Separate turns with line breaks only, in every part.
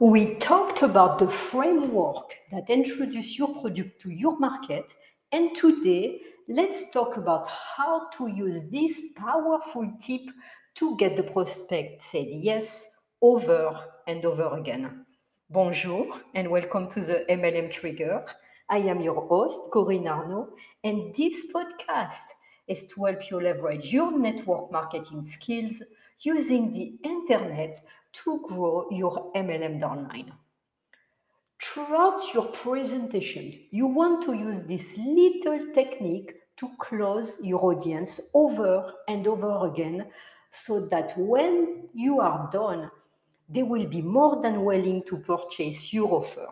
We talked about the framework that introduce your product to your market, and today let's talk about how to use this powerful tip to get the prospect said yes over and over again. Bonjour and welcome to the MLM Trigger. I am your host, Corinne Arnaud, and this podcast is to help you leverage your network marketing skills using the internet to grow your MLM downline. Throughout your presentation, you want to use this little technique to close your audience over and over again so that when you are done, they will be more than willing to purchase your offer.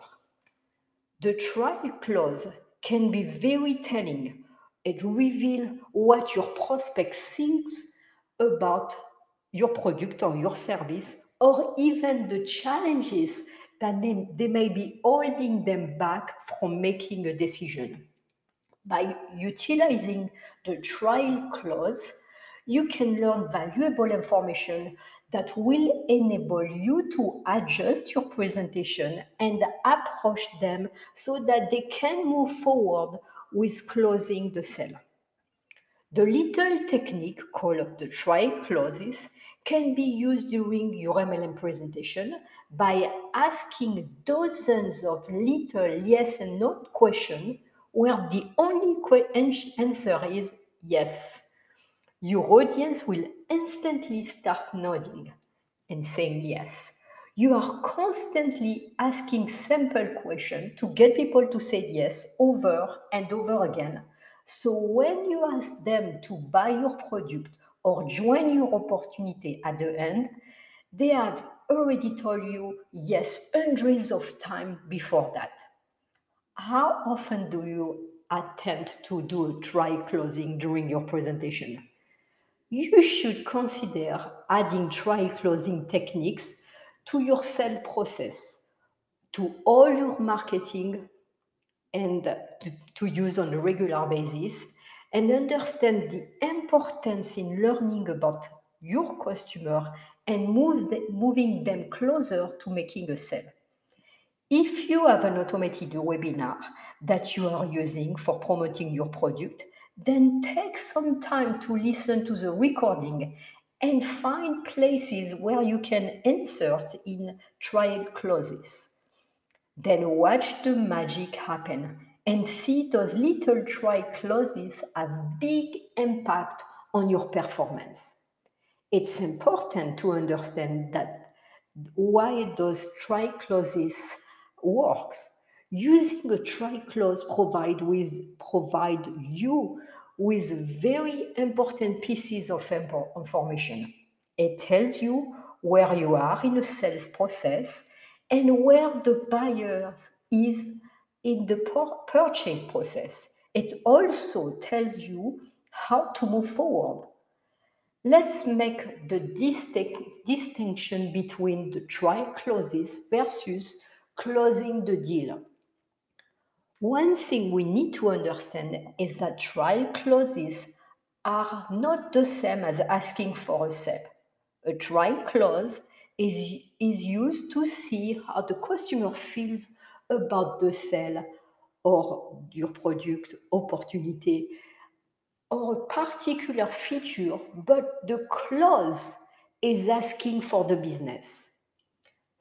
The trial close can be very telling. It reveals what your prospect thinks about your product or your service or even the challenges that they, they may be holding them back from making a decision. By utilizing the trial clause, you can learn valuable information that will enable you to adjust your presentation and approach them so that they can move forward with closing the sale. The little technique called the trial clauses can be used during your MLM presentation by asking dozens of little yes and no questions where the only answer is yes. Your audience will instantly start nodding and saying yes. You are constantly asking simple questions to get people to say yes over and over again. So when you ask them to buy your product or join your opportunity at the end, they have already told you yes hundreds of times before that. How often do you attempt to do a try closing during your presentation? You should consider adding try closing techniques to your sale process, to all your marketing, and to, to use on a regular basis and understand the importance in learning about your customer and move the, moving them closer to making a sale. If you have an automated webinar that you are using for promoting your product, then take some time to listen to the recording and find places where you can insert in trial clauses. Then watch the magic happen and see those little try clauses have big impact on your performance. It's important to understand that why those try clauses works. Using a try clause provide with provide you with very important pieces of information. It tells you where you are in a sales process and where the buyer is in the purchase process. It also tells you how to move forward. Let's make the distinction between the trial clauses versus closing the deal. One thing we need to understand is that trial clauses are not the same as asking for a sale. A trial clause is, is used to see how the customer feels about the sale or your product opportunity or a particular feature, but the clause is asking for the business.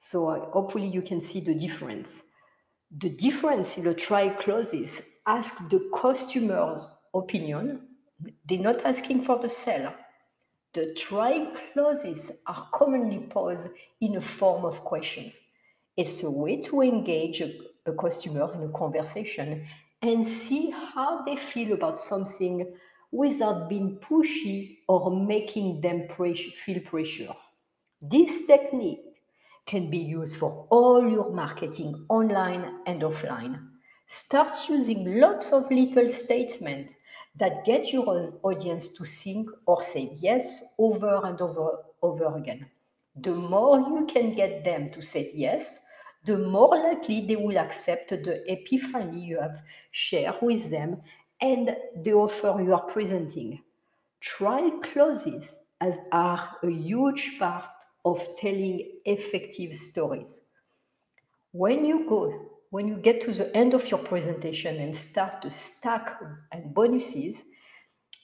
So uh, hopefully you can see the difference. The difference in the trial clauses ask the customer's opinion. They're not asking for the seller. The trial clauses are commonly posed in a form of question. It's a way to engage a, a customer in a conversation and see how they feel about something without being pushy or making them pressure, feel pressure. This technique can be used for all your marketing online and offline. Start using lots of little statements that get your audience to think or say yes over and over, over again. The more you can get them to say yes, the more likely they will accept the epiphany you have shared with them and the offer you are presenting. Trial clauses are a huge part of telling effective stories. When you go, when you get to the end of your presentation and start to stack and bonuses,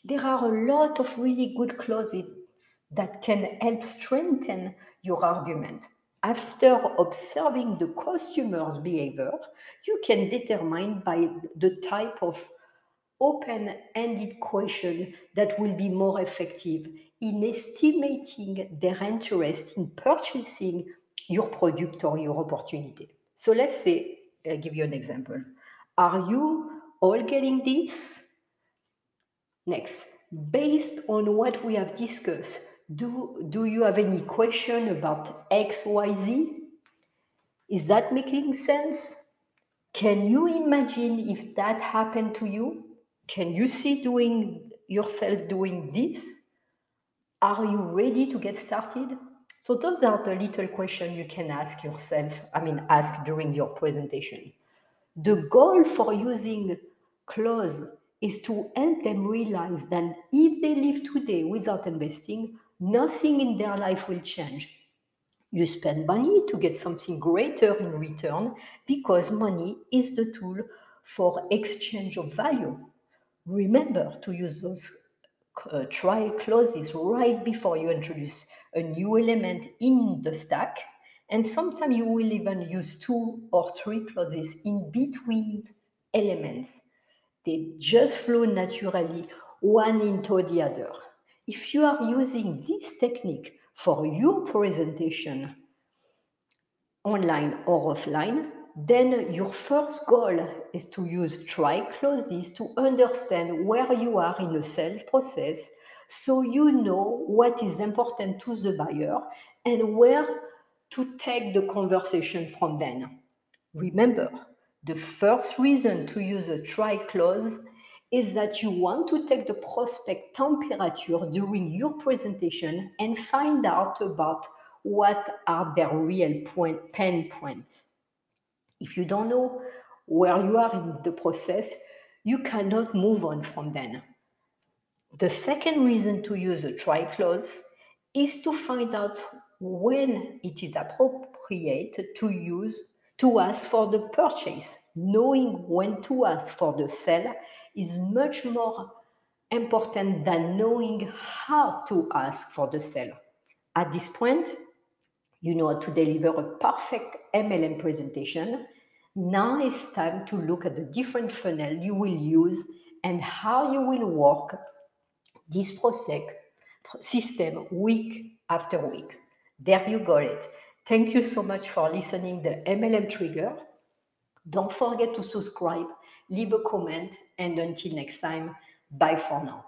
there are a lot of really good clauses that can help strengthen your argument. After observing the customer's behavior, you can determine by the type of open-ended question that will be more effective in estimating their interest in purchasing your product or your opportunity. So let's say, I'll give you an example. Are you all getting this? Next, based on what we have discussed, do, do you have any question about X, Y, Z? Is that making sense? Can you imagine if that happened to you? Can you see doing yourself doing this? Are you ready to get started? So those are the little questions you can ask yourself, I mean, ask during your presentation. The goal for using clause is to help them realize that if they live today without investing, nothing in their life will change. You spend money to get something greater in return because money is the tool for exchange of value. Remember to use those uh, try clauses right before you introduce a new element in the stack. And sometimes you will even use two or three clauses in between elements. They just flow naturally one into the other. If you are using this technique for your presentation online or offline, then your first goal is to use try clauses to understand where you are in the sales process so you know what is important to the buyer and where to take the conversation from then. Remember, the first reason to use a try clause is that you want to take the prospect temperature during your presentation and find out about what are their real point, pain points. If you don't know where you are in the process, you cannot move on from then. The second reason to use a try clause is to find out when it is appropriate to use to ask for the purchase. Knowing when to ask for the sell is much more important than knowing how to ask for the sell. At this point, you know how to deliver a perfect MLM presentation. Now it's time to look at the different funnel you will use and how you will work this process system week after week. There you got it. Thank you so much for listening the MLM Trigger. Don't forget to subscribe, leave a comment, and until next time, bye for now.